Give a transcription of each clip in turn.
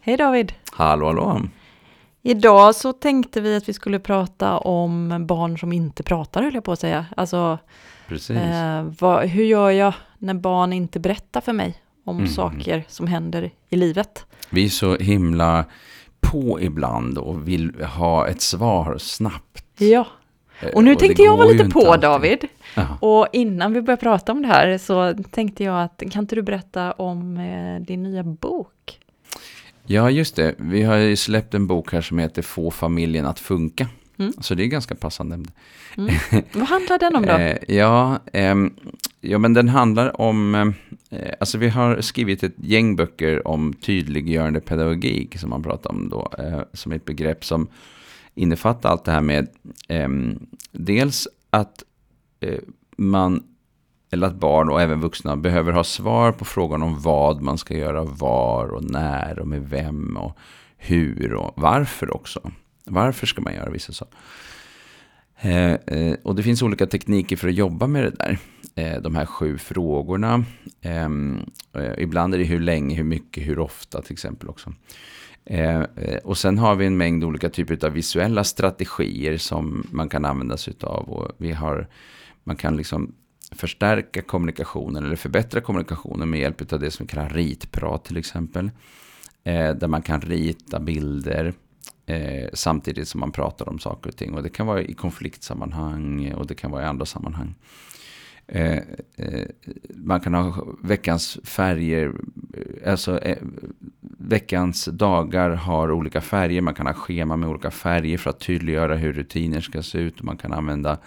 Hej David! Hallå, hallå! Idag så tänkte vi att vi skulle prata om barn som inte pratar, höll jag på att säga. Alltså, Precis. eh, vad, hur gör jag när barn inte berättar för mig om Mm. saker som händer i livet? Vi är så himla på ibland och vill ha ett svar snabbt. Ja, Eh, och nu det tänkte jag vara lite på alltid. David. Ja. Och innan vi börjar prata om det här så tänkte jag att kan inte du berätta om eh, din nya bok? Ja, just det. Vi har ju släppt en bok här som heter Få familjen att funka. Mm. Så det är ganska passande. Mm. Vad handlar den om då? Eh, ja, ehm, ja, men den handlar om... Eh, alltså vi har skrivit ett gäng böcker om tydliggörande pedagogik som man pratar om då. Eh, som ett begrepp som innefattar allt det här med ehm, dels att man eller att barn och även vuxna behöver ha svar på frågan om vad man ska göra var och när och med vem och hur och varför också. Varför ska man göra vissa saker? Eh, eh, och det finns olika tekniker för att jobba med det där. Eh, de här sju frågorna. Ehm, eh, ibland är det hur länge, hur mycket, hur ofta till exempel också. Eh, eh, och sen har vi en mängd olika typer av visuella strategier som man kan använda sig av. Och vi har, man kan liksom förstärka kommunikationen eller förbättra kommunikationen med hjälp av det som vi kallar ritprat till exempel. Eh, där man kan rita bilder eh, samtidigt som man pratar om saker och ting. Och det kan vara i konfliktsammanhang och det kan vara i andra sammanhang. Eh, eh, man kan ha veckans färger, eh, alltså eh, veckans dagar har olika färger. Man kan ha schema med olika färger för att tydliggöra hur rutiner ska se ut. Man kan använda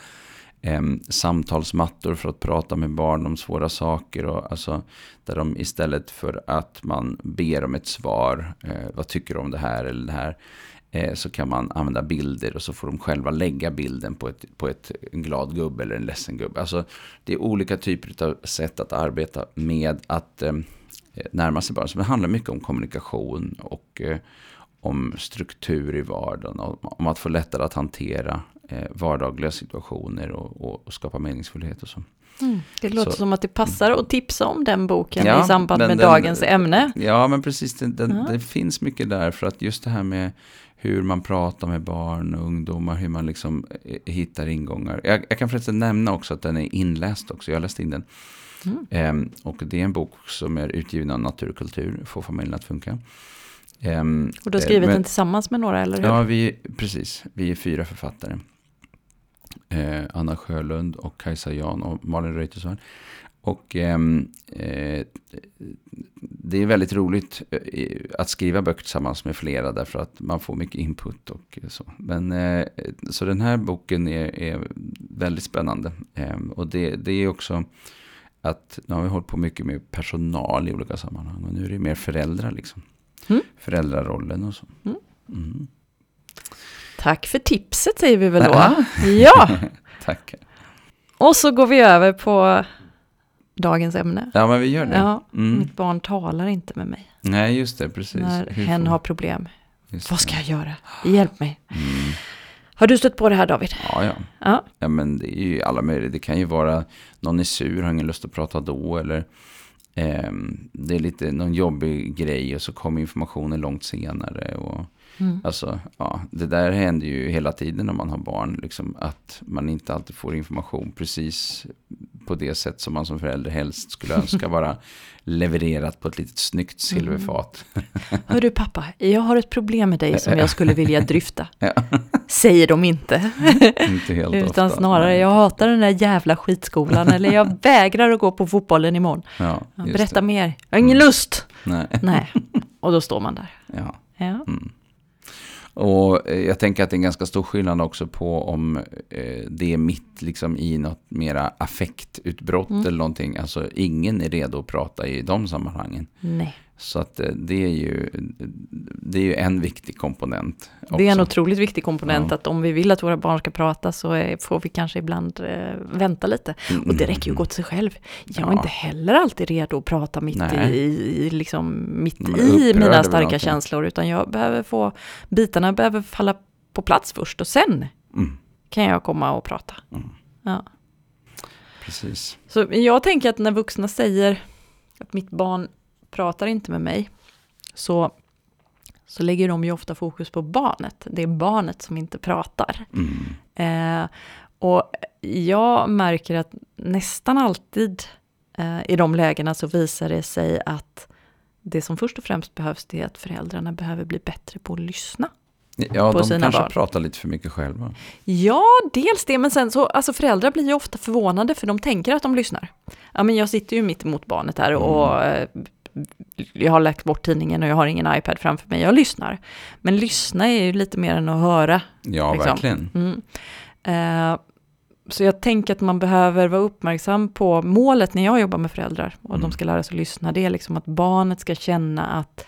eh, samtalsmattor för att prata med barn om svåra saker. Och, alltså, där de istället för att man ber om ett svar, eh, vad tycker du om det här eller det här, eh, så kan man använda bilder och så får de själva lägga bilden på ett, på ett en glad gubbe eller en ledsen gubbe. Alltså, det är olika typer av sätt att arbeta med att eh, närma sig barn. Så det handlar mycket om kommunikation och eh, om struktur i vardagen. Om att få lättare att hantera vardagliga situationer och, och, och skapa meningsfullhet och så. Mm. Det låter Så- som att det passar att tipsa om den boken Ja, i samband men med den- dagens ämne. Ja, men precis. Det, det, Ja. det finns mycket där för att just det här med hur man pratar med barn och ungdomar, hur man liksom eh, hittar ingångar. Jag, jag kan förresten nämna också att den är inläst också, jag har läst in den. Mm. Ehm, och det är en bok som är utgiven av Naturkultur, Få familjen att funka. Ehm, Och du har eh, skrivit men- den tillsammans med några, eller hur? Ja, vi, precis. Vi är fyra författare. Eh, Anna Sjölund och Kajsa Jan och Malin Reutersson. Och ehm, eh, det är väldigt roligt eh, att skriva böcker tillsammans med flera därför att man får mycket input och så. Men, eh, så den här boken är, är väldigt spännande. Eh, och det, det är också att nu har vi hållit på mycket med personal i olika sammanhang och nu är det mer föräldrar liksom. Mm. Föräldrarollen och så. Mm. Mm. Tack för tipset säger vi väl då. Ja. Tack. och så går vi över på dagens ämne. Ja, men vi gör det. Ja, Mm. mitt barn talar inte med mig Nej, just det, precis. när Hur hen får- har problem. just Vad det. ska jag göra? Hjälp mig. Mm. Har du stött på det här David? Ja, ja. Ja. Ja, men det är ju alla möjliga. Det kan ju vara någon är sur, har ingen lust att prata då. Eller ehm, det är lite någon jobbig grej och så kommer informationen långt senare. Och, Mm. alltså, ja, det där händer ju hela tiden när man har barn. Liksom, att man inte alltid får information precis på det sätt som man som förälder helst skulle önska vara levererat på ett litet snyggt silverfat. Hör du pappa, jag har ett problem med dig som jag skulle vilja dryfta. Ja. Säger de inte. inte helt Utan ofta. snarare, jag hatar den där jävla skitskolan. eller jag vägrar att gå på fotbollen imorgon. Ja, Berätta det. mer. Jag har ingen lust. Nej. Nej. Och då står man där. Ja. Ja. Mm. Och eh, jag tänker att det är en ganska stor skillnad också på om eh, det är mitt liksom i något mera affektutbrott Mm. eller någonting. Alltså ingen är redo att prata i de sammanhangen. Nej. Så att eh, det är ju, det är ju en viktig komponent. Också. Det är en otroligt viktig komponent Ja. att om vi vill att våra barn ska prata så får vi kanske ibland eh, vänta lite. Och det räcker ju att gå till sig själv. Jag är Mm. Ja. inte heller alltid redo att prata mitt Nej. i, liksom, mitt i mina starka känslor. Utan jag behöver få, bitarna behöver falla på plats först och sen Mm, kan jag komma och prata. Mm. Ja. precis. Så jag tänker att när vuxna säger att mitt barn pratar inte med mig, så så lägger de ju ofta fokus på barnet. Det är barnet som inte pratar. Mm. Eh, och jag märker att nästan alltid eh, i de lägena så visar det sig att det som först och främst behövs det är att föräldrarna behöver bli bättre på att lyssna. Ja, de kanske barn. pratar lite för mycket själva. Ja, dels det, men sen så, alltså föräldrar blir ju ofta förvånade för de tänker att de lyssnar. Ja, men jag sitter ju mitt emot barnet här och eh, jag har lagt bort tidningen och jag har ingen iPad framför mig, jag lyssnar. Men lyssna är ju lite mer än att höra. Ja, Liksom. verkligen. Mm. Eh, så jag tänker att man behöver vara uppmärksam på målet när jag jobbar med föräldrar och Mm. de ska lära sig att lyssna. Det är liksom att barnet ska känna att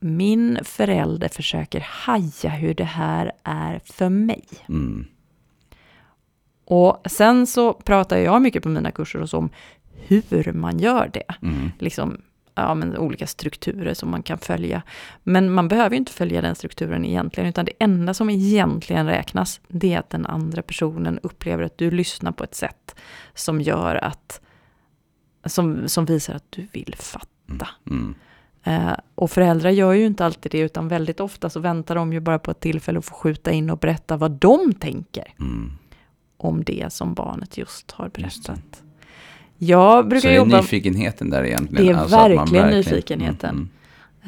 min förälder försöker haja hur det här är för mig. Mm. Och sen så pratar jag mycket på mina kurser och så om hur man gör det. Mm. Liksom, ja, men olika strukturer som man kan följa. Men man behöver ju inte följa den strukturen egentligen, utan det enda som egentligen räknas, det är att den andra personen upplever att du lyssnar på ett sätt som gör att, som, som visar att du vill fatta. Mm. Eh, och föräldrar gör ju inte alltid det, utan väldigt ofta så väntar de ju bara på ett tillfälle att få skjuta in och berätta vad de tänker Mm. om det som barnet just har Just Jag Så brukar det är jobba... nyfikenheten där egentligen? Det är Alltså man verkligen nyfikenheten. Mm,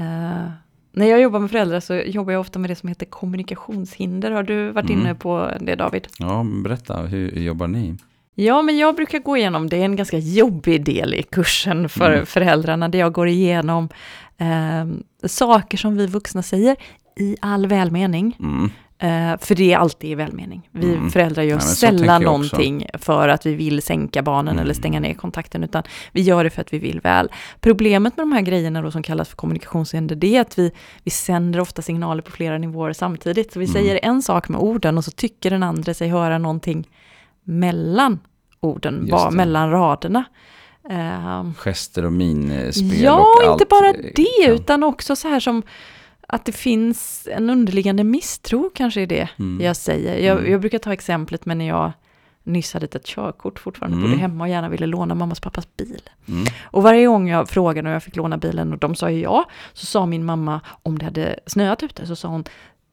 Eh, när jag jobbar med föräldrar så jobbar jag ofta med det som heter kommunikationshinder. Har du varit Mm. inne på det David? Ja, berätta, hur jobbar ni? Ja, men jag brukar gå igenom, det är en ganska jobbig del i kursen för Mm. föräldrarna, där jag går igenom eh, saker som vi vuxna säger i all välmening. Mm. Eh, för det är alltid i välmening. Vi Mm. föräldrar gör Ja, så sällan någonting för att vi vill sänka barnen Mm. eller stänga ner kontakten, utan vi gör det för att vi vill väl. Problemet med de här grejerna då som kallas för kommunikationshinder, det är att vi, vi sänder ofta signaler på flera nivåer samtidigt. Så vi Mm. säger en sak med orden och så tycker den andra sig höra någonting mellan orden, bara det. mellan raderna. Ehm, Gester och minspel Ja, och inte allt, bara eh, det, kan- utan också så här som att det finns en underliggande misstro kanske i det Mm. jag säger. Jag, Mm. jag brukar ta exemplet med när jag nyss hade ett körkort, fortfarande Mm. bodde hemma och gärna ville låna mammas pappas bil. Mm. Och varje gång jag frågade och jag fick låna bilen och de sa ja, så sa min mamma, om det hade snöat ute, så sa hon,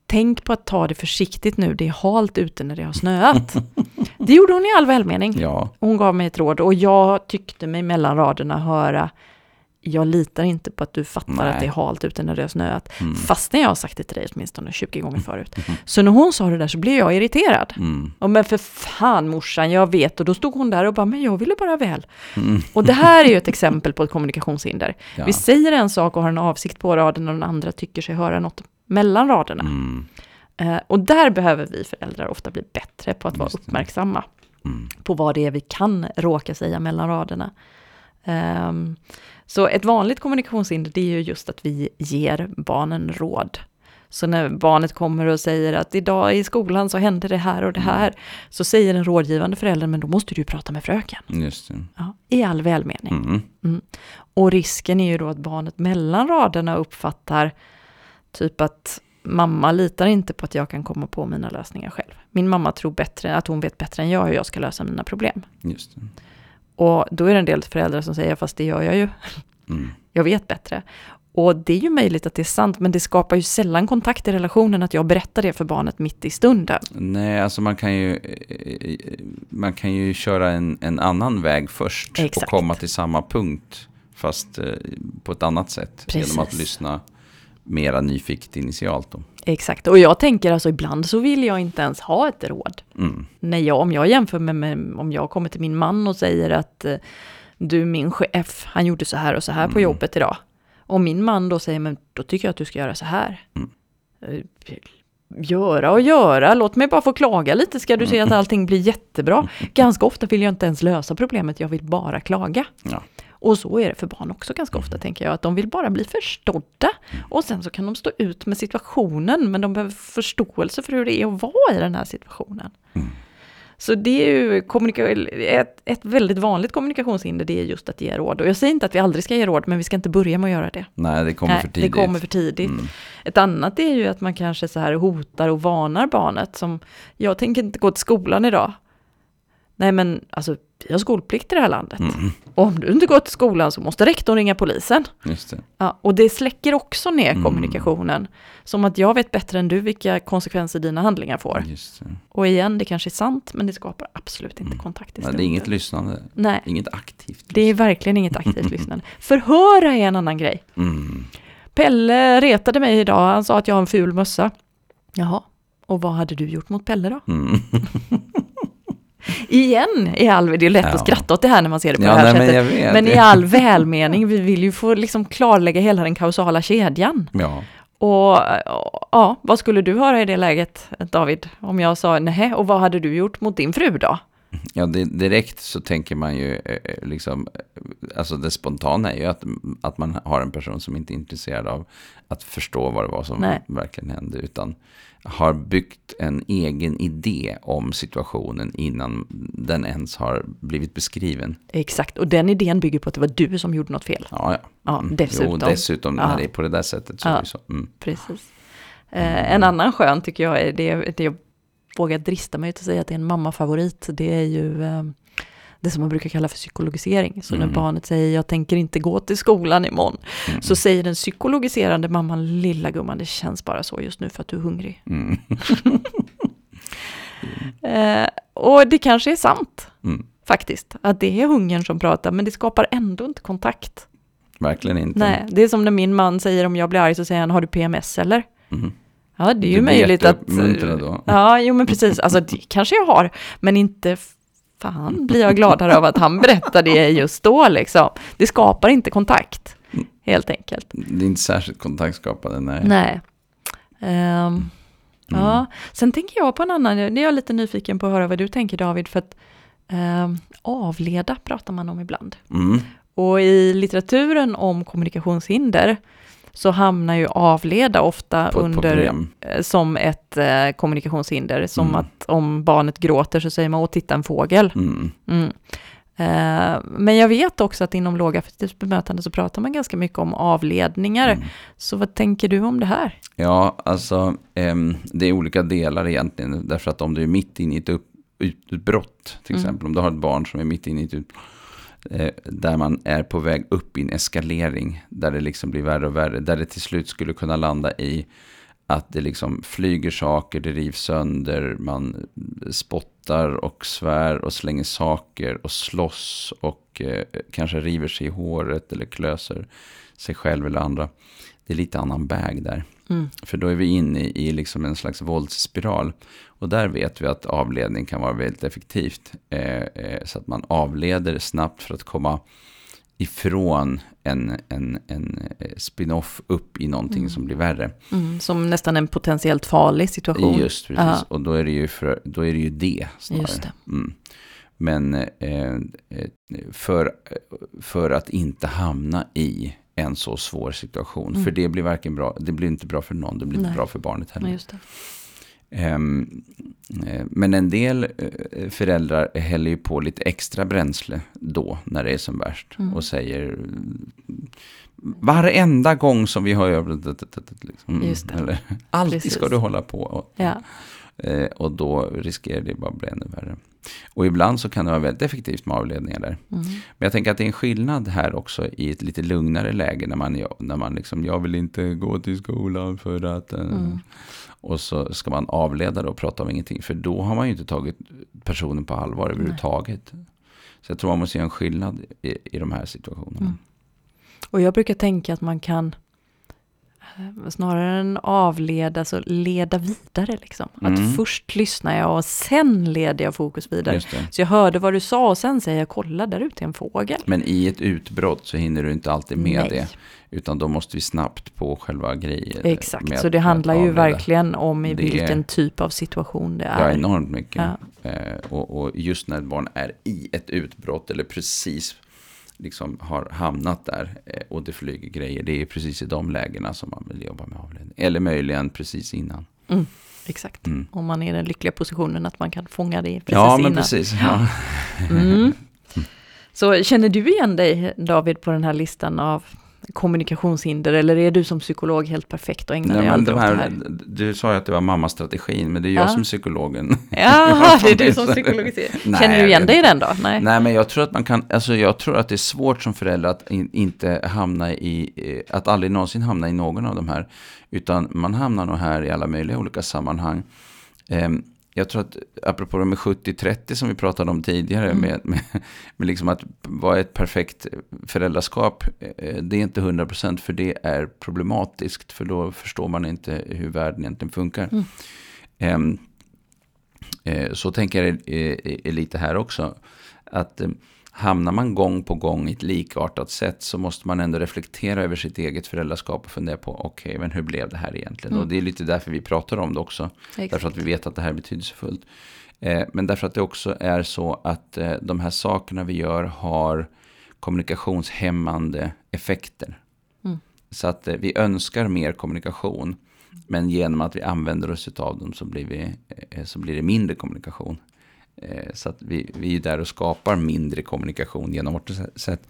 tänk på att ta det försiktigt nu, det är halt ute när det har snöat. det gjorde hon i all välmening. Ja, Hon gav mig ett råd och jag tyckte mig mellan raderna höra jag litar inte på att du fattar Nej. att det är halt ute när det har snöat. Mm. Fastän jag har sagt det till dig åtminstone 20 gånger förut. Så när hon sa det där så blev jag irriterad. mm. Och men för fan morsan, jag vet. Och då stod hon där och bara, men jag ville bara väl. Mm. Och det här är ju ett exempel på ett kommunikationshinder. Ja. Vi säger en sak och har en avsikt på raden och den andra tycker sig höra något mellan raderna. Mm. Eh, och där behöver vi föräldrar ofta bli bättre på att vara Just det. uppmärksamma Mm. på vad det är vi kan råka säga mellan raderna. Ehm, så ett vanligt kommunikationshinder det är ju just att vi ger barnen råd. Så när barnet kommer och säger att idag i skolan så hände det här och det här, så säger den rådgivande föräldern, men då måste du ju prata med fröken. Ja, I all välmening. Mm. Och risken är ju då att barnet mellan raderna uppfattar typ att mamma litar inte på att jag kan komma på mina lösningar själv. Min mamma tror bättre, att hon vet bättre än jag hur jag ska lösa mina problem. Just det. Och då är det en del föräldrar som säger, fast det gör jag ju. Mm. Jag vet bättre. Och det är ju möjligt att det är sant, men det skapar ju sällan kontakt i relationen att jag berättar det för barnet mitt i stunden. Nej, alltså man kan ju, man kan ju köra en, en annan väg först Exakt. och komma till samma punkt fast eh, på ett annat sätt genom att Precis. lyssna mera nyfiket initialt. Då. Exakt, och jag tänker alltså ibland så vill jag inte ens ha ett råd. Mm. När jag, om jag jämför med, med om jag kommer till min man och säger att eh, du min chef, han gjorde så här och så här på Mm. jobbet idag. Och min man då säger, men då tycker jag att du ska göra så här. Mm. Eh, Göra och göra, låt mig bara få klaga lite, ska du se Mm. att allting blir jättebra. Ganska ofta vill jag inte ens lösa problemet, jag vill bara klaga. Ja. Och så är det för barn också ganska ofta, tänker jag, att de vill bara bli förstådda. Och sen så kan de stå ut med situationen, men de behöver förståelse för hur det är att vara i den här situationen. Mm. Så det är ju ett, ett väldigt vanligt kommunikationshinder, det är just att ge råd. Och jag säger inte att vi aldrig ska ge råd, men vi ska inte börja med att göra det. Nej, det kommer Nej, för tidigt. Det kommer för tidigt. Mm. Ett annat är ju att man kanske så här hotar och varnar barnet som, jag tänker inte gå till skolan idag. Nej men alltså, vi har skolplikt i det här landet. Mm. Och om du inte går till skolan så måste rektorn ringa polisen. Just det. Ja, och det släcker också ner Mm. kommunikationen. Som att jag vet bättre än du vilka konsekvenser dina handlingar får. Just det. Och igen, det kanske är sant, men det skapar absolut inte kontakt i Men stunden. det är inget lyssnande. Nej, Inget aktivt. det är verkligen inget aktivt lyssnande. Förhöra är en annan grej. Mm. Pelle retade mig idag, han sa att jag har en ful mössa. Jaha, och vad hade du gjort mot Pelle då? Igen, i all, det är lätt Ja. att skratta åt det här när man ser det på Ja, det här nej, men sättet. vet. Men i all välmening, vi vill ju få liksom klarlägga hela den kausala kedjan. Ja. Och ja, vad skulle du höra i det läget, David? Om jag sa nej, och vad hade du gjort mot din fru då? Ja, det, direkt så tänker man ju eh, eh, liksom, eh, alltså det spontana är ju att, att man har en person som inte är intresserad av att förstå vad det var som Nej. verkligen hände, utan har byggt en egen idé om situationen innan den ens har blivit beskriven. Exakt, och den idén bygger på att det var du som gjorde något fel. Ja, ja. Ja, Mm. dessutom. Jo, dessutom Ja. när det är på det där sättet så Ja. är det så. Mm. Precis. Eh, en annan skön tycker jag är det, det jag vågar drista mig till att säga att det är en mammafavorit. Det är ju eh, det som man brukar kalla för psykologisering. Så när Mm. barnet säger jag tänker inte gå till skolan imorgon. Mm. Så säger den psykologiserande mamman, lilla gumman, det känns bara så just nu för att du är hungrig. Mm. Eh, och det kanske är sant, Mm. faktiskt, att det är hungern som pratar, men det skapar ändå inte kontakt. Verkligen inte. Nej, det är som när min man säger om jag blir arg så säger han, har du PMS eller? Mm. Ja, det är ju Du möjligt att... då. Ja, jo men precis, alltså det kanske jag har, men inte fan blir jag gladare av att han berättar det just då liksom. Det skapar inte kontakt, helt enkelt. Det är inte särskilt kontaktskapande, nej. Nej. Ehm, Ja, sen tänker jag på en annan, det är jag lite nyfiken på att höra vad du tänker David, för att ehm, avleda pratar man om ibland. Mm. Och i litteraturen om kommunikationshinder så hamnar ju avleda ofta På under eh, som ett eh, kommunikationshinder. Som Mm. att om barnet gråter så säger man åh titta en fågel. Mm. Mm. Eh, men jag vet också att inom lågaffektivt bemötande så pratar man ganska mycket om avledningar. Mm. Så vad tänker du om det här? Ja, alltså ehm, det är olika delar egentligen. Därför att om du är mitt inne i ett upp, utbrott, till Mm. exempel, om du har ett barn som är mitt inne i ett ut, eh, Eh, där man är på väg upp i en eskalering, där det liksom blir värre och värre, där det till slut skulle kunna landa i att det liksom flyger saker, det rivs sönder, man spottar och svär och slänger saker och slåss och eh, kanske river sig i håret eller klöser sig själv eller andra. Det är lite annan bag där. Mm. För då är vi inne i liksom en slags våldsspiral. Och där vet vi att avledning kan vara väldigt effektivt. Eh, eh, så att man avleder snabbt för att komma ifrån en, en, en eh, spin-off upp i någonting Mm. som blir värre. Mm, som nästan en potentiellt farlig situation. Just precis, Ja. och då är det ju, för, då är det, ju det snarare. Just det. Mm. Men eh, eh, för, för att inte hamna i en så svår situation. Mm. För det blir varken bra, det blir inte bra för någon, det blir Nej. inte bra för barnet heller. Eh, Men en del eh, föräldrar häller ju på lite extra bränsle då, när det är som värst. Mm. Och säger varenda gång som vi har över... Liksom. Eller, alltid Precis. ska du hålla på. Och, Ja. Eh, och då riskerar det bara att bli ännu värre. Och ibland så kan det vara väldigt effektivt med avledningar där. Mm. Men jag tänker att det är en skillnad här också i ett lite lugnare läge när man, när man liksom, jag vill inte gå till skolan för att... eh, Mm. Och så ska man avleda det och prata om ingenting. För då har man ju inte tagit personen på allvar överhuvudtaget. Så jag tror man måste göra en skillnad i, i de här situationerna. Mm. Och jag brukar tänka att man kan snarare än avleda så leda vidare liksom. Mm. Att först lyssnar jag och sen leder jag fokus vidare. Så jag hörde vad du sa och sen säger jag kolla där ute är en fågel. Men i ett utbrott så hinner du inte alltid med Nej. det. Utan då måste vi snabbt på själva grejen. Exakt, med så det handlar ju verkligen om i Det- vilken typ av situation det Ja, är. enormt mycket. Ja. Eh, och, och just när ett barn är i ett utbrott eller precis liksom har hamnat där eh, och det flyger grejer. Det är precis i de lägena som man vill jobba med avledning. Eller möjligen precis innan. Mm, exakt. Mm. Om man är i den lyckliga positionen att man kan fånga det precis ja, men innan. precis. Ja. Mm. Så känner du igen dig David på den här listan av kommunikationshinder eller är du som psykolog helt perfekt och ägnar dig Nej, aldrig åt det här, du sa ju att det var mammastrategin, men det är jag Ja. som psykologen. Ja, det är du som. Nej, Känner du igen dig i den då? Nej. Nej, men jag tror att man kan, alltså jag tror att det är svårt som förälder att in, inte hamna i, att aldrig någonsin hamna i någon av de här. Utan man hamnar nog här i alla möjliga olika sammanhang. Ehm, jag tror att, apropå det med 70-30 som vi pratade om tidigare, Mm. med, med, med liksom att vara ett perfekt föräldraskap, eh, det är inte 100% för det är problematiskt, för då förstår man inte hur världen egentligen funkar. Mm. Ehm, eh, så tänker jag är, är lite här också, att eh, hamnar man gång på gång i ett likartat sätt så måste man ändå reflektera över sitt eget föräldraskap och fundera på, okej, men hur blev det här egentligen? Mm. Och det är lite därför vi pratar om det också. Därför att vi vet att det här är betydelsefullt. Eh, men därför att det också är så att eh, de här sakerna vi gör har kommunikationshämmande effekter. Mm. Så att eh, vi önskar mer kommunikation. Men genom att vi använder oss av dem så blir, vi, eh, så blir det mindre kommunikation. Eh, så att vi, vi är där och skapar mindre kommunikation genom vårt sätt.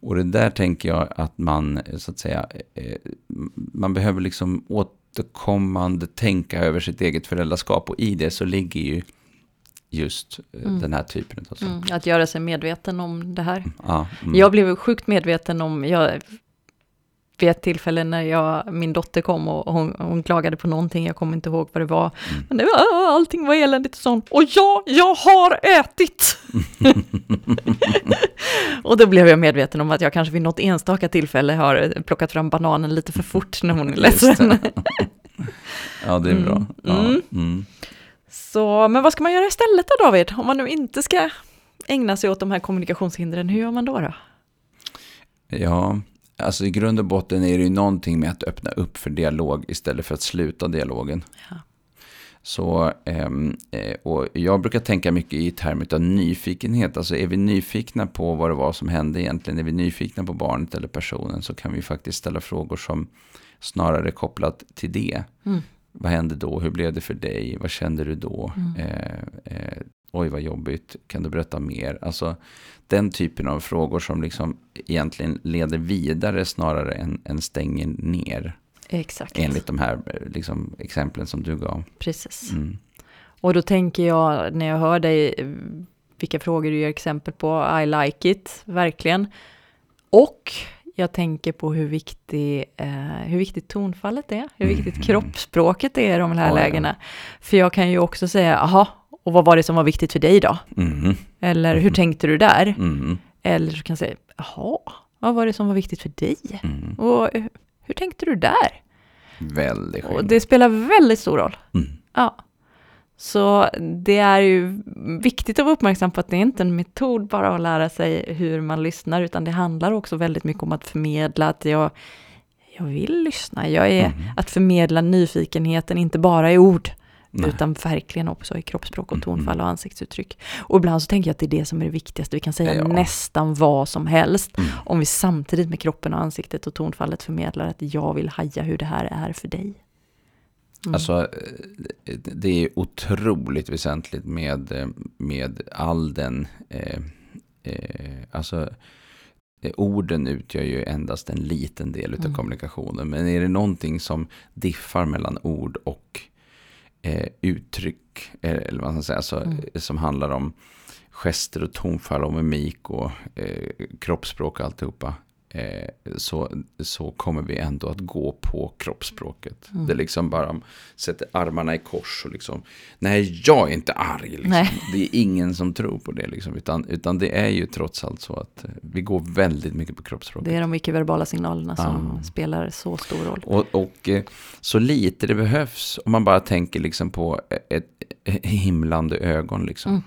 Och det där tänker jag att man, eh, så att säga, eh, man behöver liksom återkommande tänka över sitt eget föräldraskap. Och i det så ligger ju just Mm. den här typen av saker. Mm, att göra sig medveten om det här. Ja, mm. Jag blev sjukt medveten om, jag, vid ett tillfälle när jag, min dotter kom och hon, hon klagade på någonting, jag kommer inte ihåg vad det var. Mm. Men det var, allting var eländigt och sånt. Och ja, jag har ätit! och då blev jag medveten om att jag kanske vid något enstaka tillfälle har plockat fram bananen lite för fort när hon är ledsen. ja, det är bra. Mm. Ja, Mm. mm. Så, men vad ska man göra istället då David? Om man nu inte ska ägna sig åt de här kommunikationshindren, hur gör man då? då? Ja, alltså i grund och botten är det ju någonting med att öppna upp för dialog istället för att sluta dialogen. Ja. Så, ehm, eh, och jag brukar tänka mycket i termer av nyfikenhet. Alltså är vi nyfikna på vad det var som hände egentligen, är vi nyfikna på barnet eller personen så kan vi faktiskt ställa frågor som snarare är kopplat till det. Mm. Vad hände då? Hur blev det för dig? Vad kände du då? Mm. Eh, eh, oj, vad jobbigt. Kan du berätta mer? Alltså den typen av frågor som liksom egentligen leder vidare snarare än, än stänger ner. Exakt, Enligt de här liksom, exemplen som du gav. precis. Mm. Och då tänker jag, när jag hör dig, vilka frågor du ger exempel på, I like it, verkligen. Och jag tänker på hur, viktig, eh, hur viktigt tonfallet är, hur viktigt Mhm. kroppsspråket är i de här Ja, ja. lägena. För jag kan ju också säga, aha, och vad var det som var viktigt för dig då? Mhm. Eller hur tänkte du där? Mhm. Eller så kan jag säga, jaha, vad var det som var viktigt för dig? Mhm. Och hur tänkte du där? Väldigt Och skillnad. det spelar väldigt stor roll. Mm. Ja. Så det är ju viktigt att vara uppmärksam på att det är inte en metod bara att lära sig hur man lyssnar, utan det handlar också väldigt mycket om att förmedla att jag, jag vill lyssna. Jag är att förmedla nyfikenheten, inte bara i ord, Nej. utan verkligen också i kroppsspråk och Mhm. tonfall och ansiktsuttryck. Och ibland så tänker jag att det är det som är det viktigaste. Vi kan säga Ja. nästan vad som helst, Mm. om vi samtidigt med kroppen och ansiktet och tonfallet förmedlar att jag vill haja hur det här är för dig. Mm. Alltså, eh, det är otroligt väsentligt med, eh, med all den, eh, eh, alltså, eh, orden utgör ju endast en liten del av Mm. kommunikationen. Men är det någonting som diffar mellan ord och eh, uttryck, eh, eller vad man ska säga, alltså, Mm. eh, som handlar om gester och tonfall och mimik och eh, kroppsspråk och alltihopa. Eh, så, så kommer vi ändå att gå på kroppsspråket. Mm. Det är liksom bara sätter armarna i kors och liksom, nej jag är inte arg. Liksom. Nej. Det är ingen som tror på det liksom, utan, utan det är ju trots allt så att eh, vi går väldigt mycket på kroppsspråket. Det är de icke-verbala signalerna som Ah. spelar så stor roll. Och, och eh, så lite det behövs, om man bara tänker liksom på ett, ett himlande ögon. Liksom. Mm.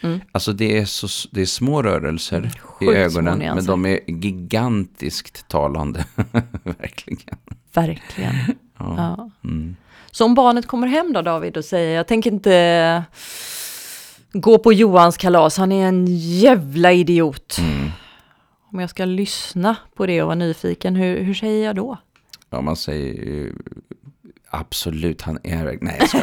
Mm. Alltså det är, så, det är små rörelser i Sjukt små ögonen, men de är gigantiskt talande. Verkligen. Verkligen. Ja. Ja. Mm. Så om barnet kommer hem då David och säger, jag tänker inte gå på Johans kalas, han är en jävla idiot. Mm. Om jag ska lyssna på det och vara nyfiken, hur, hur säger jag då? Ja, man säger absolut, han är... Nej, jag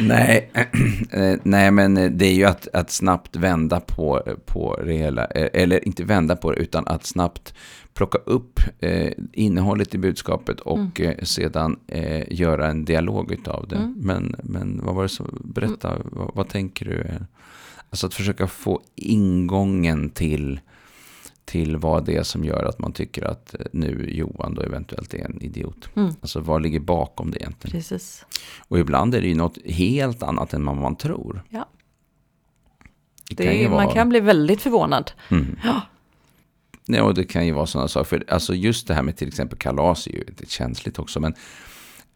nej, eh, nej, men det är ju att, att snabbt vända på, på det hela. Eh, Eller inte vända på det, utan att snabbt plocka upp eh, innehållet i budskapet och eh, sedan eh, göra en dialog utav det. Mm. Men, men vad var det som, berätta, vad, vad tänker du? Alltså att försöka få ingången till, till vad det är som gör att man tycker att eh, nu Johan då eventuellt är en idiot. Mm. Alltså vad ligger bakom det egentligen? Precis. Och ibland är det ju något helt annat än vad man tror. Ja. Det Det kan är, man vara- kan bli väldigt förvånad. Mm. Ja. Nej, och det kan ju vara sådana saker. För alltså just det här med till exempel kalas är ju lite känsligt också. Men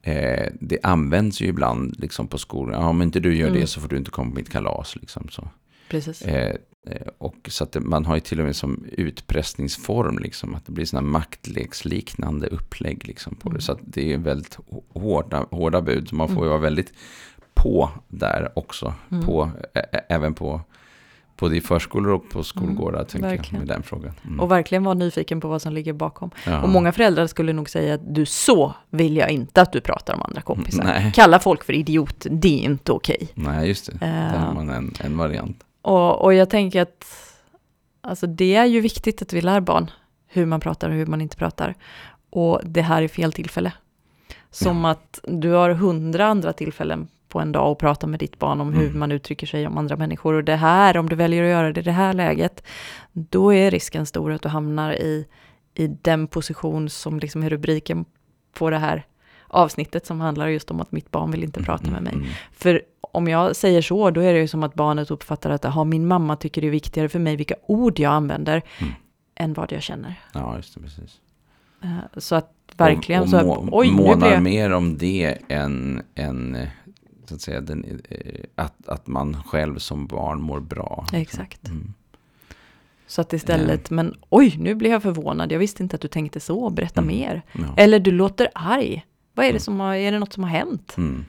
eh, det används ju ibland liksom på skolan. Ja, om inte du gör Mm. det så får du inte komma på mitt kalas. Liksom, så. Precis. Eh, eh, och så att det, man har ju till och med som utpressningsform. Liksom, att det blir sådana maktleksliknande upplägg liksom, på Mm. det. Så att det är väldigt hå- hårda, hårda bud. Man får ju Mm. vara väldigt på där också. Mm. På, ä, även på både i förskolor och på skolgårdar. tänker jag, verkligen. med den frågan. Mm. Och verkligen vara nyfiken på vad som ligger bakom. Ja. Och många föräldrar skulle nog säga att du så vill jag inte att du pratar om andra kompisar. Nej. Kalla folk för idiot, det är inte okej. Nej, just det. Där Eh. har man en, en variant. Och, och jag tänker att alltså det är ju viktigt att vi lär barn hur man pratar och hur man inte pratar. Och det här är fel tillfälle. Som att du har hundra andra tillfällen på en dag att prata med ditt barn om hur Mm. man uttrycker sig om andra människor. Och det här, om du väljer att göra det i det här läget, då är risken stor att du hamnar i, i den position som liksom är rubriken på det här avsnittet som handlar just om att mitt barn vill inte prata med mig. Mm, För om jag säger så, då är det ju som att barnet uppfattar att aha, min mamma tycker det är viktigare för mig vilka ord jag använder Mm. än vad jag känner. Ja, just det, precis. Eh, Så att verkligen och, och så, må, oj, nu månar blir jag... mer om det än, än eh, så att, säga, den, eh, att, att man själv som barn mår bra. Exakt. Mm. Så att istället, men oj, nu blir jag förvånad, jag visste inte att du tänkte så, berätta Mm. mer. Ja. Eller du låter arg. Vad är det Mm. som har, är det något som har hänt? Mm.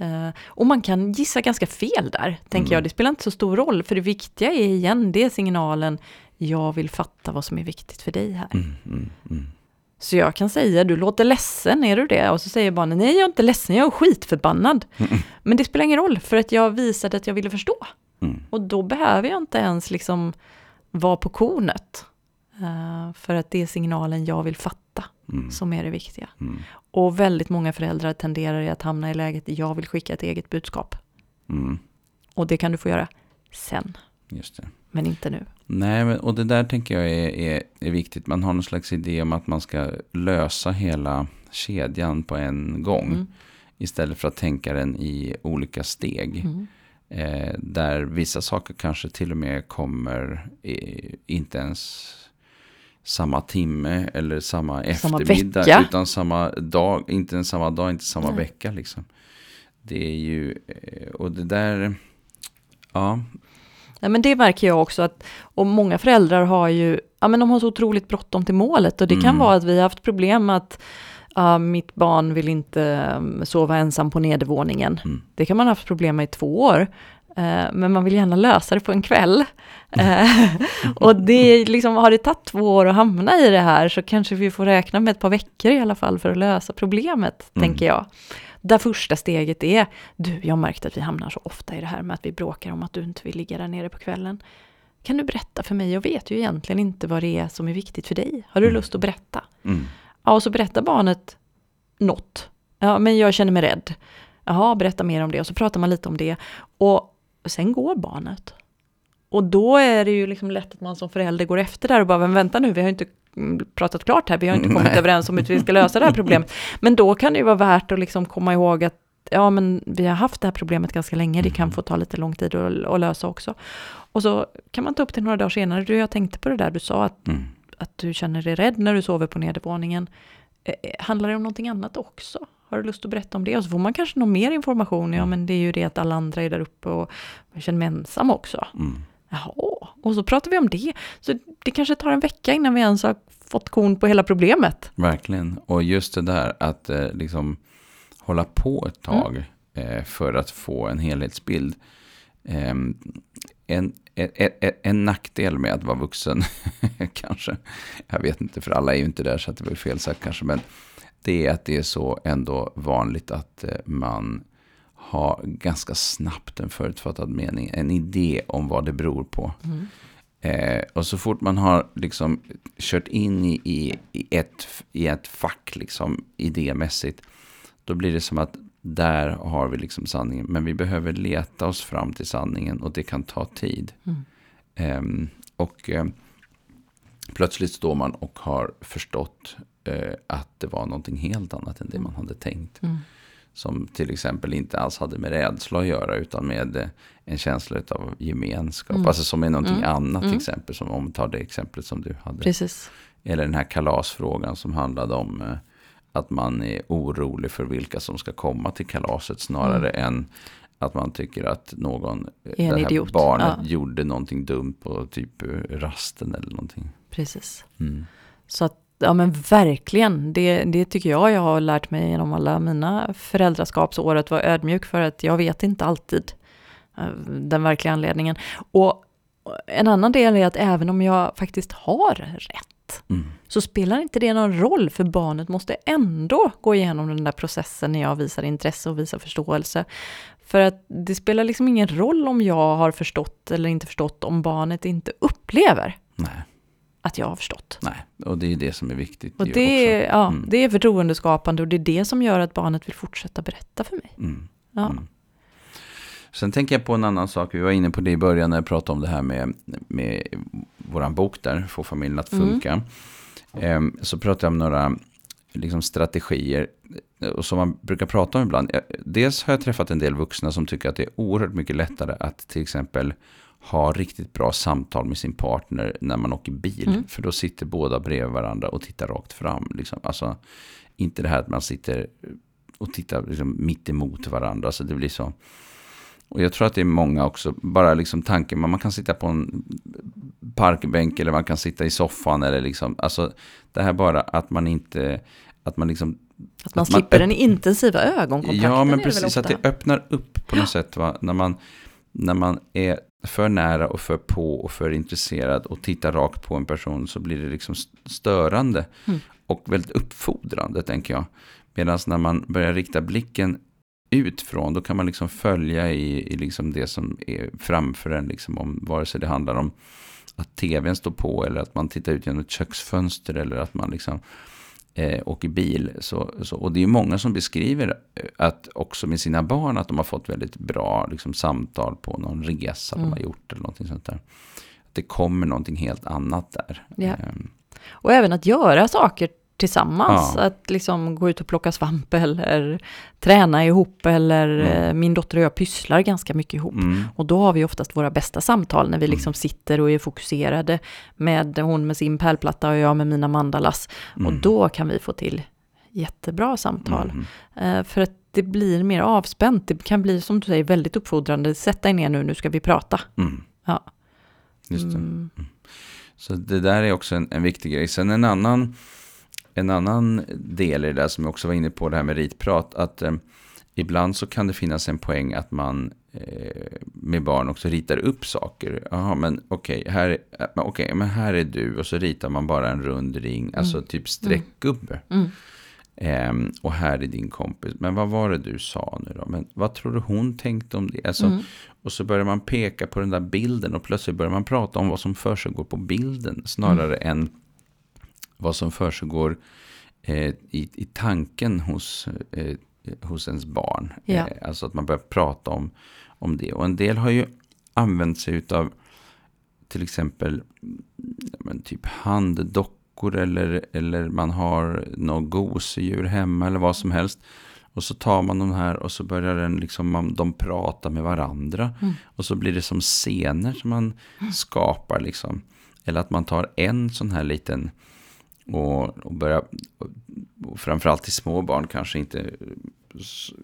Eh, och man kan gissa ganska fel där, tänker Mm. jag. Det spelar inte så stor roll, för det viktiga är igen, det är signalen, jag vill fatta vad som är viktigt för dig här. Mm. Mm. Mm. Så jag kan säga, du låter ledsen, är du det? Och så säger barnen, nej jag är inte ledsen, jag är skitförbannad. Men det spelar ingen roll, för att jag visade att jag ville förstå. Och då behöver jag inte ens liksom vara på kornet. Eh, för att det är signalen jag vill fatta Mm. som är det viktiga. Mm. Och väldigt många föräldrar tenderar att hamna i läget, jag vill skicka ett eget budskap. Mm. Och det kan du få göra sen, Just det. men inte nu. Nej, men, och det där tänker jag är, är, är viktigt. Man har någon slags idé om att man ska lösa hela kedjan på en gång. Mm. Istället för att tänka den i olika steg. Mm. Eh, där vissa saker kanske till och med kommer eh, inte ens samma timme eller samma Samma eftermiddag. vecka. Utan samma dag, inte ens samma dag, inte samma Nej. vecka liksom. Det är ju, eh, och det där, ja, Nej, men det märker jag också att, och många föräldrar har ju, ja men de har så otroligt bråttom till målet och det kan Mm. vara att vi har haft problem med att ja, mitt barn vill inte um, sova ensam på nedervåningen. Mm. Det kan man ha haft problem med i två år. Eh, men man vill gärna lösa det på en kväll. Eh, och det liksom, har det tagit två år att hamna i det här så kanske vi får räkna med ett par veckor i alla fall för att lösa problemet, Mm. tänker jag. Där första steget är, du, jag har märkt att vi hamnar så ofta i det här med att vi bråkar om att du inte vill ligga där nere på kvällen. Kan du berätta för mig? Jag vet ju egentligen inte vad det är som är viktigt för dig. Har du Mm. lust att berätta? mm, Ja, och så berättar barnet något. Ja, men jag känner mig rädd. Jaha, berätta mer om det. Och så pratar man lite om det. Och sen går barnet. Och då är det ju liksom lätt att man som förälder går efter där och bara, men vänta nu, vi har inte mm, pratat klart här, vi har inte kommit Nej. överens om hur vi ska lösa det här problemet. Men då kan det ju vara värt att liksom komma ihåg att ja, men vi har haft det här problemet ganska länge, det kan få ta lite lång tid att, att lösa också. Och så kan man ta upp det några dagar senare, du, jag tänkte på det där du sa, att mm, att du känner dig rädd när du sover på nedervåningen. Eh, eh, handlar det om någonting annat också? Har du lust att berätta om det? Och så får man kanske någon mer information. Ja, men det är ju det att alla andra är där uppe och jag känner mig ensam också. mm, Jaha, och så pratar vi om det. Så det kanske tar en vecka innan vi ens har fått kon på hela problemet. verkligen. Och just det där att eh, liksom hålla på ett tag eh, för att få en helhetsbild. Ehm, en, en, en, en nackdel med att vara vuxen, kanske, jag vet inte, för alla är ju inte där så att det var fel sagt kanske, men det är att det är så ändå vanligt att eh, man har ganska snabbt en förutfattad mening, en idé om vad det beror på. Eh, och så fort man har liksom kört in i, i, i, ett, i ett fack liksom, idémässigt, då blir det som att där har vi liksom sanningen. Men vi behöver leta oss fram till sanningen och det kan ta tid. Mm. Eh, och eh, plötsligt står man och har förstått eh, att det var någonting helt annat än det man hade tänkt. Mm. Som till exempel inte alls hade med rädsla att göra utan med eh, en känsla av gemenskap. Mm. Alltså som är någonting Mm. annat Mm. exempel. Som om vi tar det exemplet som du hade. Precis. Eller den här kalasfrågan som handlade om eh, att man är orolig för vilka som ska komma till kalaset snarare än att man tycker att någon, eh, en det här idiot. barnet Ja. gjorde någonting dumt på typ rasten eller någonting. Precis. Mm. Så att, ja men verkligen, det, det tycker jag jag har lärt mig genom alla mina föräldraskapsår, att vara ödmjuk för att jag vet inte alltid eh, den verkliga anledningen. Och en annan del är att även om jag faktiskt har rätt, Mm. så spelar inte det någon roll, för barnet måste ändå gå igenom den där processen när jag visar intresse och visar förståelse. För att det spelar liksom ingen roll om jag har förstått eller inte förstått om barnet inte upplever Nej, att jag har förstått. nej, och det är det som är viktigt. Och det, är- ja, Mm. det är förtroendeskapande och det är det som gör att barnet vill fortsätta berätta för mig. Mm. Ja. Mm. Sen tänker jag på en annan sak. Vi var inne på det i början när jag pratade om det här med, med våran bok där, Få familjen att Mm. funka. Ehm, så pratade jag om några liksom, strategier eh, och som man brukar prata om ibland. Eh, Dels har jag träffat en del vuxna som tycker att det är oerhört mycket lättare att till exempel ha riktigt bra samtal med sin partner när man åker bil. Mm. För då sitter båda bredvid varandra och tittar rakt fram. Liksom. Alltså, inte det här att man sitter och tittar liksom mitt emot varandra. Så det blir så. Och jag tror att det är många också, bara liksom tanken, man man kan sitta på en parkbänk eller man kan sitta i soffan eller liksom, alltså det här bara att man inte, att man liksom, Att man Att man slipper öpp- den intensiva ögonkontakten. ja men precis, att det öppnar upp på något sätt va, när man, när man är för nära och för på och för intresserad och tittar rakt på en person så blir det liksom st- störande Mm. och väldigt uppfordrande tänker jag. Medan när man börjar rikta blicken utfrån, då kan man liksom följa i, i liksom det som är framför en, liksom om, vare sig det handlar om att tvn står på eller att man tittar ut genom ett köksfönster eller att man liksom eh, åker bil. Så, så, och det är många som beskriver eh, att också med sina barn att de har fått väldigt bra liksom, samtal på någon resa Mm. de har gjort eller någonting sånt där. Att det kommer någonting helt annat där. Ja. Ehm, Och även att göra saker tillsammans. Ja. Att liksom gå ut och plocka svamp eller träna ihop eller Mm. min dotter och jag pysslar ganska mycket ihop. mm, Och då har vi oftast våra bästa samtal när vi Mm. liksom sitter och är fokuserade med hon med sin pärlplatta och jag med mina mandalas. Och mm, då kan vi få till jättebra samtal. Eh, för att det blir mer avspänt. Det kan bli som du säger väldigt uppfordrande. Sätt dig ner nu, nu ska vi prata. mm. Ja. Just det. Så det där är också en, en viktig grej. Sen en annan, en annan del i det där som jag också var inne på, det här med ritprat, att eh, ibland så kan det finnas en poäng att man eh, med barn också ritar upp saker. Jaha, men okej, här, är- men okej, men här är du och så ritar man bara en rund ring, alltså typ streckgubbe. Mm. Ehm, och här är din kompis. Men vad var det du sa nu då? Men vad tror du hon tänkte om det? Alltså, Mm. Och så börjar man peka på den där bilden och plötsligt börjar man prata om vad som försiggår på bilden snarare Mm. än vad som försiggår eh, i, i tanken hos, eh, hos ens barn. Ja. Eh, alltså att man börjar prata om, om det. Och en del har ju använt sig av till exempel men typ handdockor eller, eller man har något gosedjur hemma eller vad som helst. Och så tar man de här och så börjar den liksom, man, de prata med varandra. Mm. Och så blir det som scener som man skapar liksom. Eller att man tar en sån här liten och, och börjar, och, och framförallt till små barn kanske inte,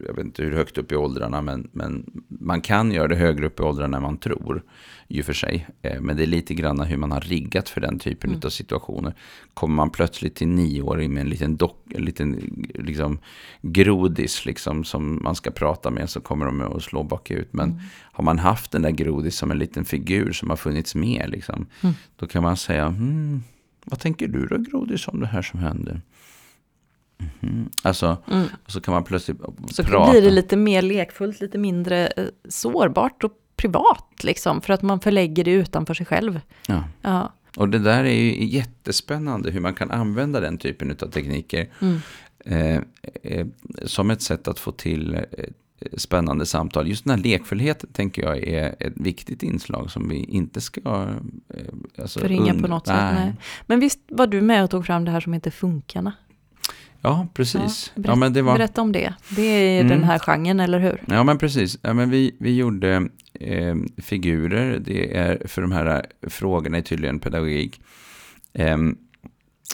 jag vet inte hur högt upp i åldrarna, men, men man kan göra det högre upp i åldrarna än man tror, ju för sig. Eh, Men det är lite grann hur man har riggat för den typen Mm. av situationer. Kommer man plötsligt till nioåring med en liten, dock, en liten liksom, grodis liksom, som man ska prata med så kommer de att slå bakut. Men Mm. har man haft den där grodis som en liten figur som har funnits med, liksom, Mm. då kan man säga, hmm, vad tänker du då grodis om det här som händer? Mhm. Alltså, Mm. så kan man plötsligt Så prata. blir det lite mer lekfullt, lite mindre eh, sårbart och privat liksom, för att man förlägger det utanför sig själv. Ja. Ja. Och det där är ju jättespännande hur man kan använda den typen av tekniker. Mm. Eh, eh, som ett sätt att få till eh, spännande samtal. Just den här lekfullheten tänker jag är ett viktigt inslag som vi inte ska... Eh, alltså Förringa på något sätt. Nej. Men visst var du med och tog fram det här som heter Funkarna? Ja, precis. Ja, Ja, berätt- men det var... Berätta om det. Det är Mm. den här genren, eller hur? Ja, men precis. Ja, men vi, vi gjorde eh, figurer. Det är för de här frågorna är tydligen pedagogik. Eh,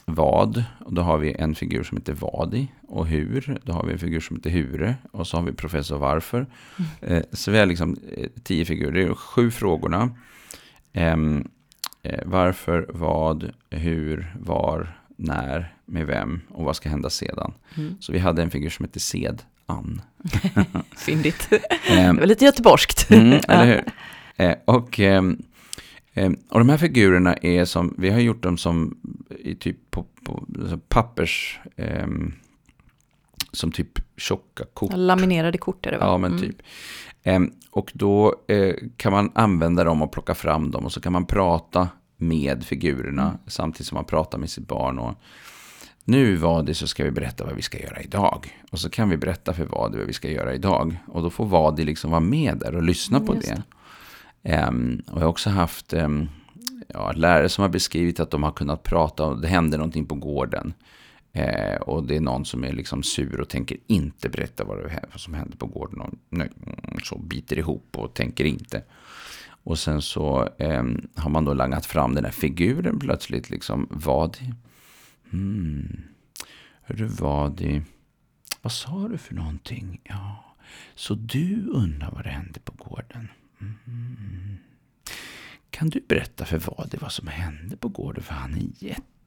vad, och då har vi en figur som heter Vadi. Och hur, då har vi en figur som heter Hure. Och så har vi professor Varför. Eh, så vi har liksom eh, tio figurer. Det är sju frågorna. Ehm, eh, varför, vad, hur, var, när, med vem och vad ska hända sedan. Mm. Så vi hade en figur som heter Sed, Ann. Fyndigt. Ehm, Det var lite göteborgskt. Mm, eller hur? Och, ehm, och de här figurerna är som, vi har gjort dem som i typ på, på alltså pappers, ehm, som typ tjocka kort. Laminerade kort är det va? Ja, men Mm. typ. Ehm, och då eh, kan man använda dem och plocka fram dem och så kan man prata med figurerna Mm. samtidigt som man pratar med sitt barn. Och nu var det så ska vi berätta vad vi ska göra idag. Och så kan vi berätta för Vadi vad vi ska göra idag. Och då får Vadi liksom vara med där och lyssna på Just det. Ehm, och jag har också haft ehm, ja, lärare som har beskrivit att de har kunnat prata och det hände någonting på gården. Eh, och det är någon som är liksom sur och tänker inte berätta vad, det, vad som hände på gården. Och nej, så biter ihop och tänker inte. Och sen så eh, har man då langat fram den här figuren plötsligt. Liksom, vad? Hmm. Hörru vad? vad sa du för någonting? Ja, så du undrar vad det hände på gården? Mm. Kan du berätta för Vadi vad som hände på gården? För han är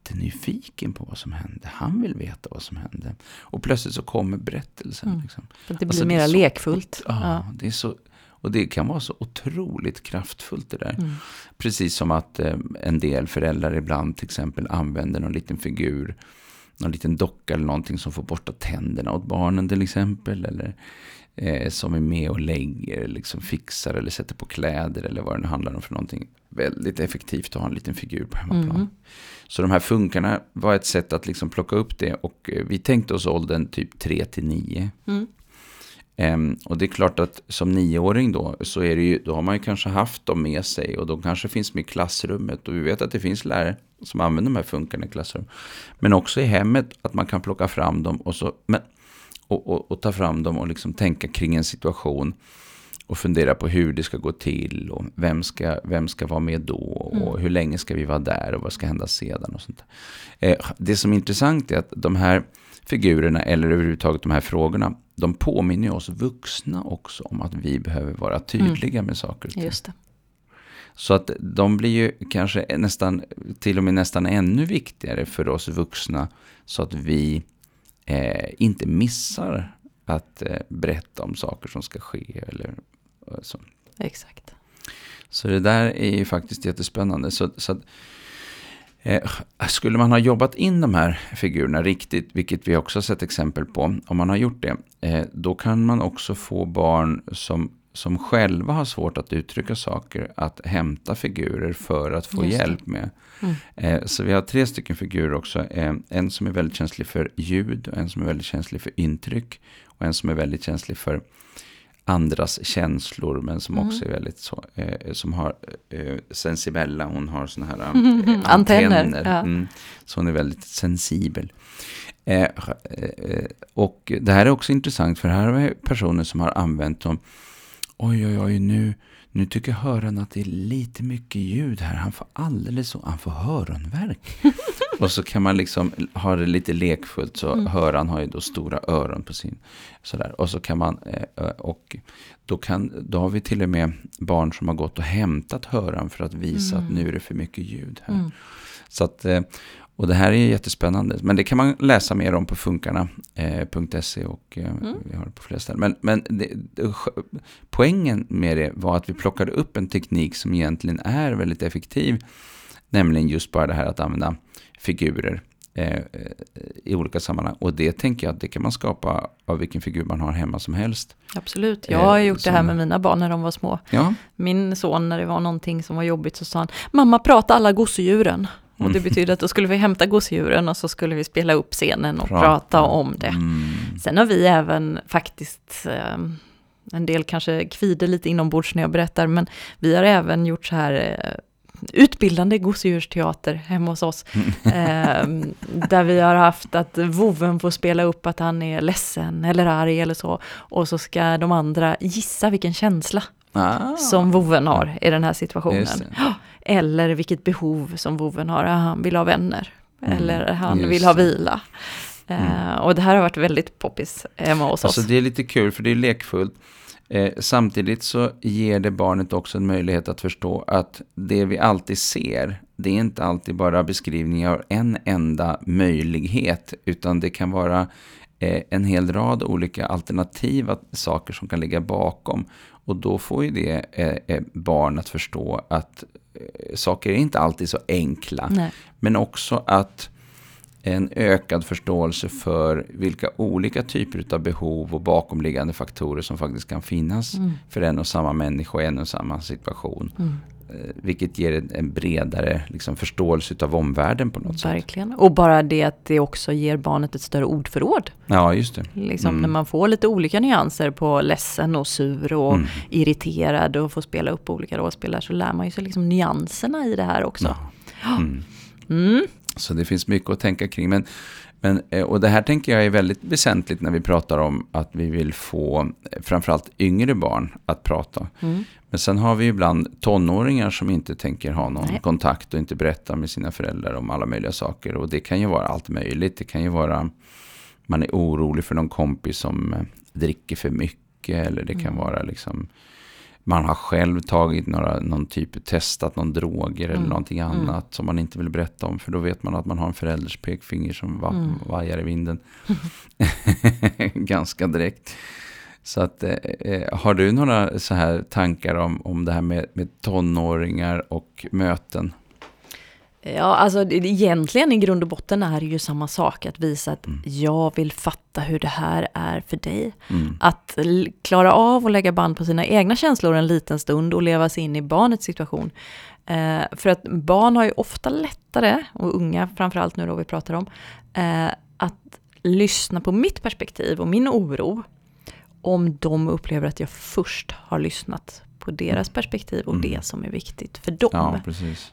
jättenyfiken på vad som hände. Han vill veta vad som hände. Och plötsligt så kommer berättelsen. Mm. Liksom. Det blir Alltså, så- lekfullt. Ja, Ja. Det är så, och det kan vara så otroligt kraftfullt det där. Mm. Precis som att eh, en del föräldrar ibland till exempel använder någon liten figur, någon liten docka eller någonting som får borsta tänderna åt barnen till exempel. Eller eh, som är med och lägger, liksom fixar eller sätter på kläder eller vad det nu handlar om för någonting. Väldigt effektivt att ha en liten figur på hemmaplan. Mm. Så de här funkarna var ett sätt att liksom plocka upp det och eh, vi tänkte oss åldern typ 3 till 9. Mm. Ehm, och det är klart att som nioåring då, så är det ju, då har man ju kanske haft dem med sig och de kanske finns med i klassrummet. Och vi vet att det finns lärare som använder de här funkarna i klassrum. Men också i hemmet, att man kan plocka fram dem och, så, men, och, och, och ta fram dem och liksom tänka kring en situation. Och fundera på hur det ska gå till och vem ska, vem ska vara med då och hur länge ska vi vara där och vad ska hända sedan och sånt. Eh, det som är intressant är att de här figurerna eller överhuvudtaget de här frågorna, de påminner oss vuxna också om att vi behöver vara tydliga med saker och ting. Just det. Så att de blir ju kanske nästan, till och med nästan ännu viktigare för oss vuxna så att vi eh, inte missar att eh, berätta om saker som ska ske. Eller, eh, så. Exakt. så det där är ju faktiskt jättespännande. Så, så att, eh, skulle man ha jobbat in de här figurerna riktigt, vilket vi också har sett exempel på, om man har gjort det, eh, då kan man också få barn som, som själva har svårt att uttrycka saker, att hämta figurer för att få hjälp med. Mm. Eh, så vi har tre stycken figurer också. Eh, en som är väldigt känslig för ljud, och en som är väldigt känslig för intryck och en som är väldigt känslig för andras känslor men som Mm. också är väldigt så, eh, som har eh, sensibella, hon har såna här eh, Mhm, antenner, ja. Mm, så hon är väldigt sensibel. Eh, eh, och det här är också intressant för här har vi personer som har använt dem. Oj, oj, oj, nu, nu tycker höraren att det är lite mycket ljud här. Han får alldeles så, han får öronvärk. och så kan man liksom ha det lite lekfullt. Så Mm. höraren har ju då stora öron på sin. Sådär. Och så kan man, eh, och då, kan, då har vi till och med barn som har gått och hämtat höraren för att visa att nu är det för mycket ljud här. Mm. Så att, eh, och det här är jättespännande. Men det kan man läsa mer om på funkarna.se och eh, Mm. vi har det på flera ställen. Men, men det, det, poängen med det var att vi plockade upp en teknik som egentligen är väldigt effektiv. Nämligen just bara det här att använda figurer eh, i olika sammanhang. Och det tänker jag att det kan man skapa av vilken figur man har hemma som helst. Absolut, jag har Eh, gjort det här som- med mina barn när de var små. Ja, Min son, när det var någonting som var jobbigt, så sa han, mamma prata alla gosedjuren. Och det betyder att då skulle vi hämta gosedjuren och så skulle vi spela upp scenen och Prata. prata om det. Mm. Sen har vi även faktiskt, eh, en del kanske kvider lite inombords när jag berättar, men vi har även gjort så här eh, utbildande gosedjursteater hemma hos oss. eh, där vi har haft att voven får spela upp att han är ledsen eller arg eller så. Och så ska de andra gissa vilken känsla Ah, som voven har i den här situationen. Eller vilket behov som voven har. Ja, Han vill ha vänner. Mm, Eller han vill ha vila. Eh, och det här har varit väldigt poppis hemma hos Alltså oss. det är lite kul för det är lekfullt. Eh, samtidigt så ger det barnet också en möjlighet att förstå att det vi alltid ser, det är inte alltid bara beskrivningar av en enda möjlighet, utan det kan vara eh, en hel rad olika alternativa saker som kan ligga bakom. Och då får ju det eh, eh, barn att förstå att eh, saker är inte alltid så enkla. Nej. Men också att en ökad förståelse för vilka olika typer av behov och bakomliggande faktorer som faktiskt kan finnas Mm. för en och samma människa i en och samma situation. Mm. Eh, Vilket ger en, bredare liksom, förståelse av omvärlden på något sätt. Verkligen. Och bara det att det också ger barnet ett större ordförråd. Ja, just det. Liksom Mm. när man får lite olika nyanser på ledsen och sur och Mm. irriterad och får spela upp olika rollspelare så lär man ju sig liksom nyanserna i det här också. Ja. Mm. Mm. Så det finns mycket att tänka kring. Men, men, eh, och det här tänker jag är väldigt väsentligt när vi pratar om att vi vill få eh, framförallt yngre barn att prata. Mm. Men sen har vi ibland tonåringar som inte tänker ha någon Nej. kontakt och inte berätta med sina föräldrar om alla möjliga saker. Och det kan ju vara allt möjligt. Det kan ju vara man är orolig för någon kompis som eh, dricker för mycket. Eller det kan Mm. vara liksom man har själv tagit några, någon typ, testat någon droger eller Mm. någonting Mm. annat som man inte vill berätta om. För då vet man att man har en förälders pekfinger som va, Mm. vajar i vinden. Ganska direkt. Så att, eh, eh, har du några så här tankar om, om det här med, med tonåringar och möten? Ja, alltså egentligen i grund och botten är det ju samma sak. Att visa att Mm. jag vill fatta hur det här är för dig. Mm. Att klara av att lägga band på sina egna känslor en liten stund och leva sig in i barnets situation. Eh, för att barn har ju ofta lättare, och unga framförallt nu då vi pratar om, eh, att lyssna på mitt perspektiv och min oro. Om de upplever att jag först har lyssnat på deras perspektiv och Mm. det som är viktigt för dem. Ja, precis.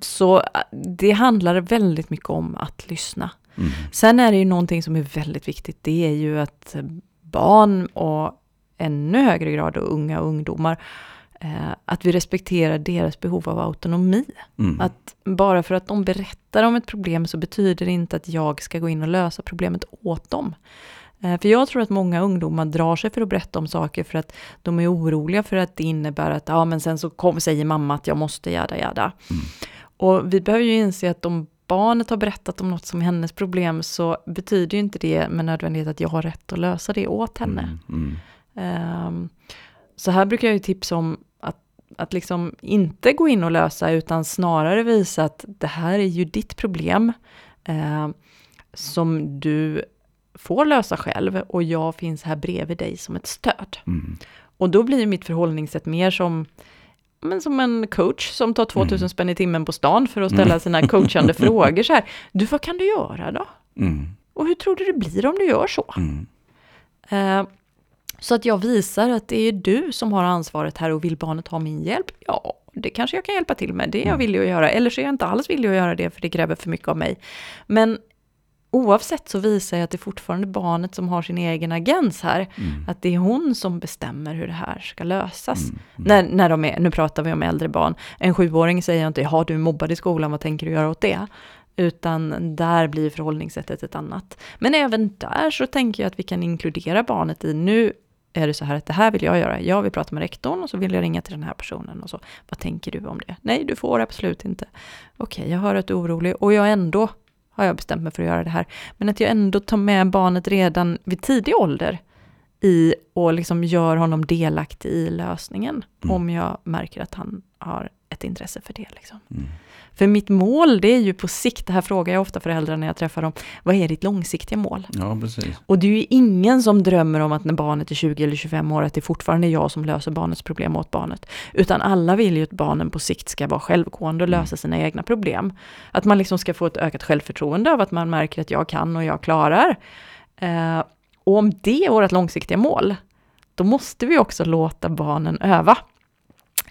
Så eh, det handlar väldigt mycket om att lyssna. Mm. Sen är det ju någonting som är väldigt viktigt. Det är ju att barn och ännu högre grad och unga ungdomar, eh, att vi respekterar deras behov av autonomi. Mm. Att bara för att de berättar om ett problem så betyder det inte att jag ska gå in och lösa problemet åt dem. Eh, För jag tror att många ungdomar drar sig för att berätta om saker för att de är oroliga för att det innebär att ja men sen så kom, säger mamma att jag måste jada jada. Mm. Och vi behöver ju inse att om barnet har berättat om något som är hennes problem så betyder ju inte det med nödvändighet att jag har rätt att lösa det åt henne. Mm. Mm. Ehm, så här brukar jag ju tipsa om att, att liksom inte gå in och lösa utan snarare visa att det här är ju ditt problem ehm, som du får lösa själv och jag finns här bredvid dig som ett stöd. Mm. Och då blir mitt förhållningssätt mer som, men som en coach som tar 2000 Mm. spänn i timmen på stan för att ställa sina coachande frågor så här. Du, vad kan du göra då? Mm. Och hur tror du det blir om du gör så? Mm. Eh, så att jag visar att det är du som har ansvaret här och vill barnet ha min hjälp? Ja, det kanske jag kan hjälpa till med. Det är jag Mm. villig att göra. Eller så är jag inte alls villig att göra det för det kräver för mycket av mig. Men oavsett så visar jag att det är fortfarande barnet som har sin egen agens här. Mm. Att det är hon som bestämmer hur det här ska lösas. Mm. När, när de är, nu pratar vi om äldre barn. En sjuåring säger inte, har du är mobbad i skolan, vad tänker du göra åt det? Utan där blir förhållningssättet ett annat. Men även där så tänker jag att vi kan inkludera barnet i, nu är det så här att det här vill jag göra. Jag vill prata med rektorn och så vill jag ringa till den här personen och så. Vad tänker du om det? Nej, du får absolut inte. Okej, jag hör att du är orolig och jag ändå har jag bestämt mig för att göra det här. Men att jag ändå tar med barnet redan vid tidig ålder i och liksom gör honom delaktig i lösningen. Mm. Om jag märker att han har ett intresse för det. Liksom. Mm. För mitt mål, det är ju på sikt, det här frågar jag ofta föräldrar när jag träffar dem, vad är ditt långsiktiga mål? Ja, precis. Och det är ju ingen som drömmer om att när barnet är 20 eller 25 år, att det fortfarande är jag som löser barnets problem åt barnet. Utan alla vill ju att barnen på sikt ska vara självgående och Mm. lösa sina egna problem. Att man liksom ska få ett ökat självförtroende av att man märker att jag kan och jag klarar. Eh, och om det är vårt långsiktiga mål, då måste vi också låta barnen öva.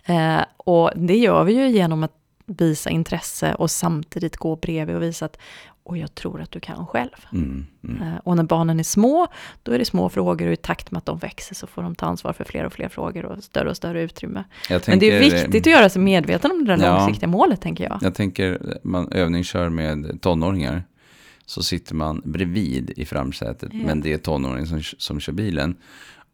Eh, och det gör vi ju genom att visa intresse och samtidigt gå bredvid och visa att och jag tror att du kan själv. Mm. Mm. Eh, Och när barnen är små, då är det små frågor och i takt med att de växer så får de ta ansvar för fler och fler frågor och större och större utrymme. Jag Men det är tänker, viktigt att göra sig medveten om det där Ja. långsiktiga målet, tänker jag. Jag tänker, man övningskör med tonåringar. Så sitter man bredvid i framsätet, Ja. men det är tonåringen som, som kör bilen.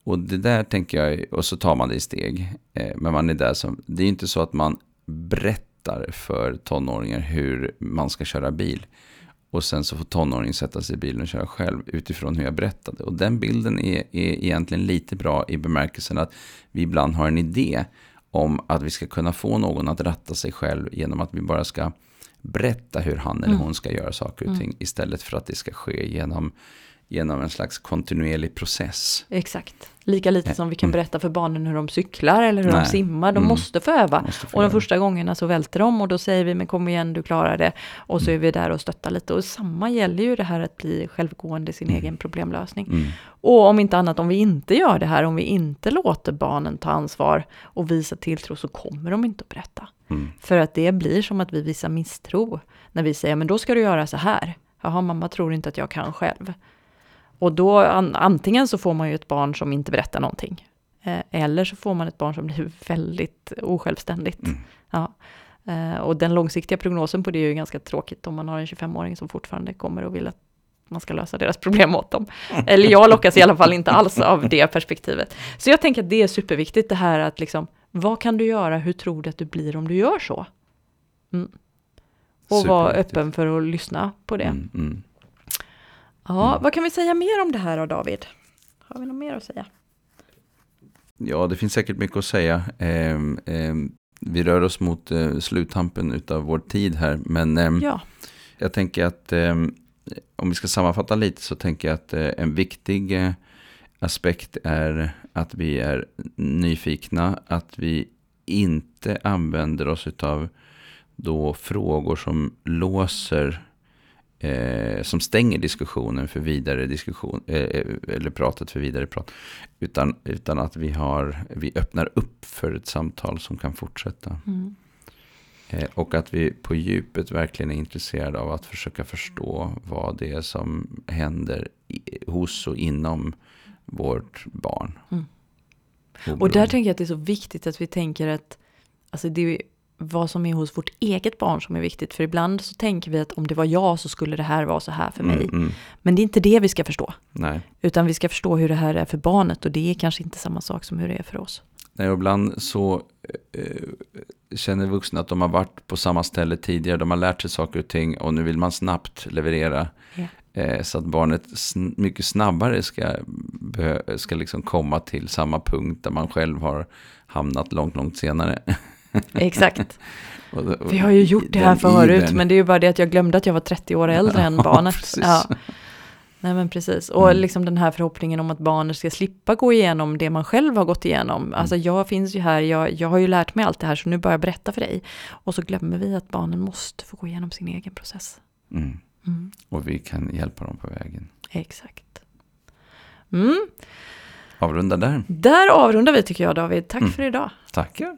Och det där tänker jag, och så tar man det i steg. Eh, men man är där som, det är inte så att man berättar för tonåringar hur man ska köra bil. Och sen så får tonåringen sätta sig i bilen och köra själv utifrån hur jag berättade. Och den bilden är, är egentligen lite bra i bemärkelsen att vi ibland har en idé om att vi ska kunna få någon att ratta sig själv genom att vi bara ska berätta hur han eller Mm. hon ska göra saker och ting istället för att det ska ske genom, genom en slags kontinuerlig process. Exakt. Lika lite som vi kan Mm. berätta för barnen hur de cyklar eller hur Nej. de simmar. De Mm. måste få öva. Måste Och de första gångerna så välter de och då säger vi men kom igen du klarar det. Och så är vi där och stöttar lite. Och samma gäller ju det här att bli självgående i sin egen problemlösning. Mm. Och om inte annat, om vi inte gör det här, om vi inte låter barnen ta ansvar och visa tilltro så kommer de inte att berätta. Mm. För att det blir som att vi visar misstro när vi säger, men då ska du göra så här. Jaha, mamma tror inte att jag kan själv. Och då an, antingen så får man ju ett barn som inte berättar någonting. Eh, eller så får man ett barn som blir väldigt osjälvständigt. Mm. Ja. Eh, och den långsiktiga prognosen på det är ju ganska tråkigt om man har en 25-åring som fortfarande kommer och vill att man ska lösa deras problem åt dem. Eller jag lockas i alla fall inte alls av det perspektivet. Så jag tänker att det är superviktigt det här att liksom, vad kan du göra, hur tror du att du blir om du gör så? Mm. Och vara öppen för att lyssna på det. Mm. Ja, Mm. vad kan vi säga mer om det här då David? Har vi något mer att säga? Ja, det finns säkert mycket att säga. Ehm, ehm, vi rör oss mot eh, sluttampen av vår tid här. Men ehm, Ja, jag tänker att ehm, om vi ska sammanfatta lite så tänker jag att eh, en viktig eh, aspekt är att vi är nyfikna. Att vi inte använder oss av då frågor som låser eh, som stänger diskussionen för vidare diskussion eh, eller pratet för vidare prat. Utan, utan att vi, har, vi öppnar upp för ett samtal som kan fortsätta. mm. Eh, och att vi på djupet verkligen är intresserade av att försöka förstå vad det är som händer i, hos och inom vårt barn. Mm. och där tänker jag att det är så viktigt att vi tänker att alltså det vad som är hos vårt eget barn som är viktigt. För ibland så tänker vi att om det var jag så skulle det här vara så här för mig. Mm, mm, Men det är inte det vi ska förstå. nej. Utan vi ska förstå hur det här är för barnet och det är kanske inte samma sak som hur det är för oss. nej. Och ibland så eh, känner vuxna att de har varit på samma ställe tidigare. De har lärt sig saker och ting och nu vill man snabbt leverera. Ja. Eh, så att barnet sn- mycket snabbare ska, ska liksom komma till samma punkt där man själv har hamnat långt, långt senare. Exakt. Och- Vi har ju gjort det här förut, men det är ju bara det att jag glömde att jag var 30 år äldre än barnet. Ja. Nej men precis, och Mm. liksom den här förhoppningen om att barnet ska slippa gå igenom det man själv har gått igenom. Alltså Mm. jag finns ju här, jag, jag har ju lärt mig allt det här så nu börjar jag berätta för dig. Och så glömmer vi att barnen måste få gå igenom sin egen process. Mm. Mm. Och vi kan hjälpa dem på vägen. Exakt. Mm. Avrunda där. Där avrundar vi tycker jag David. Tack Mm. för idag. Tackar.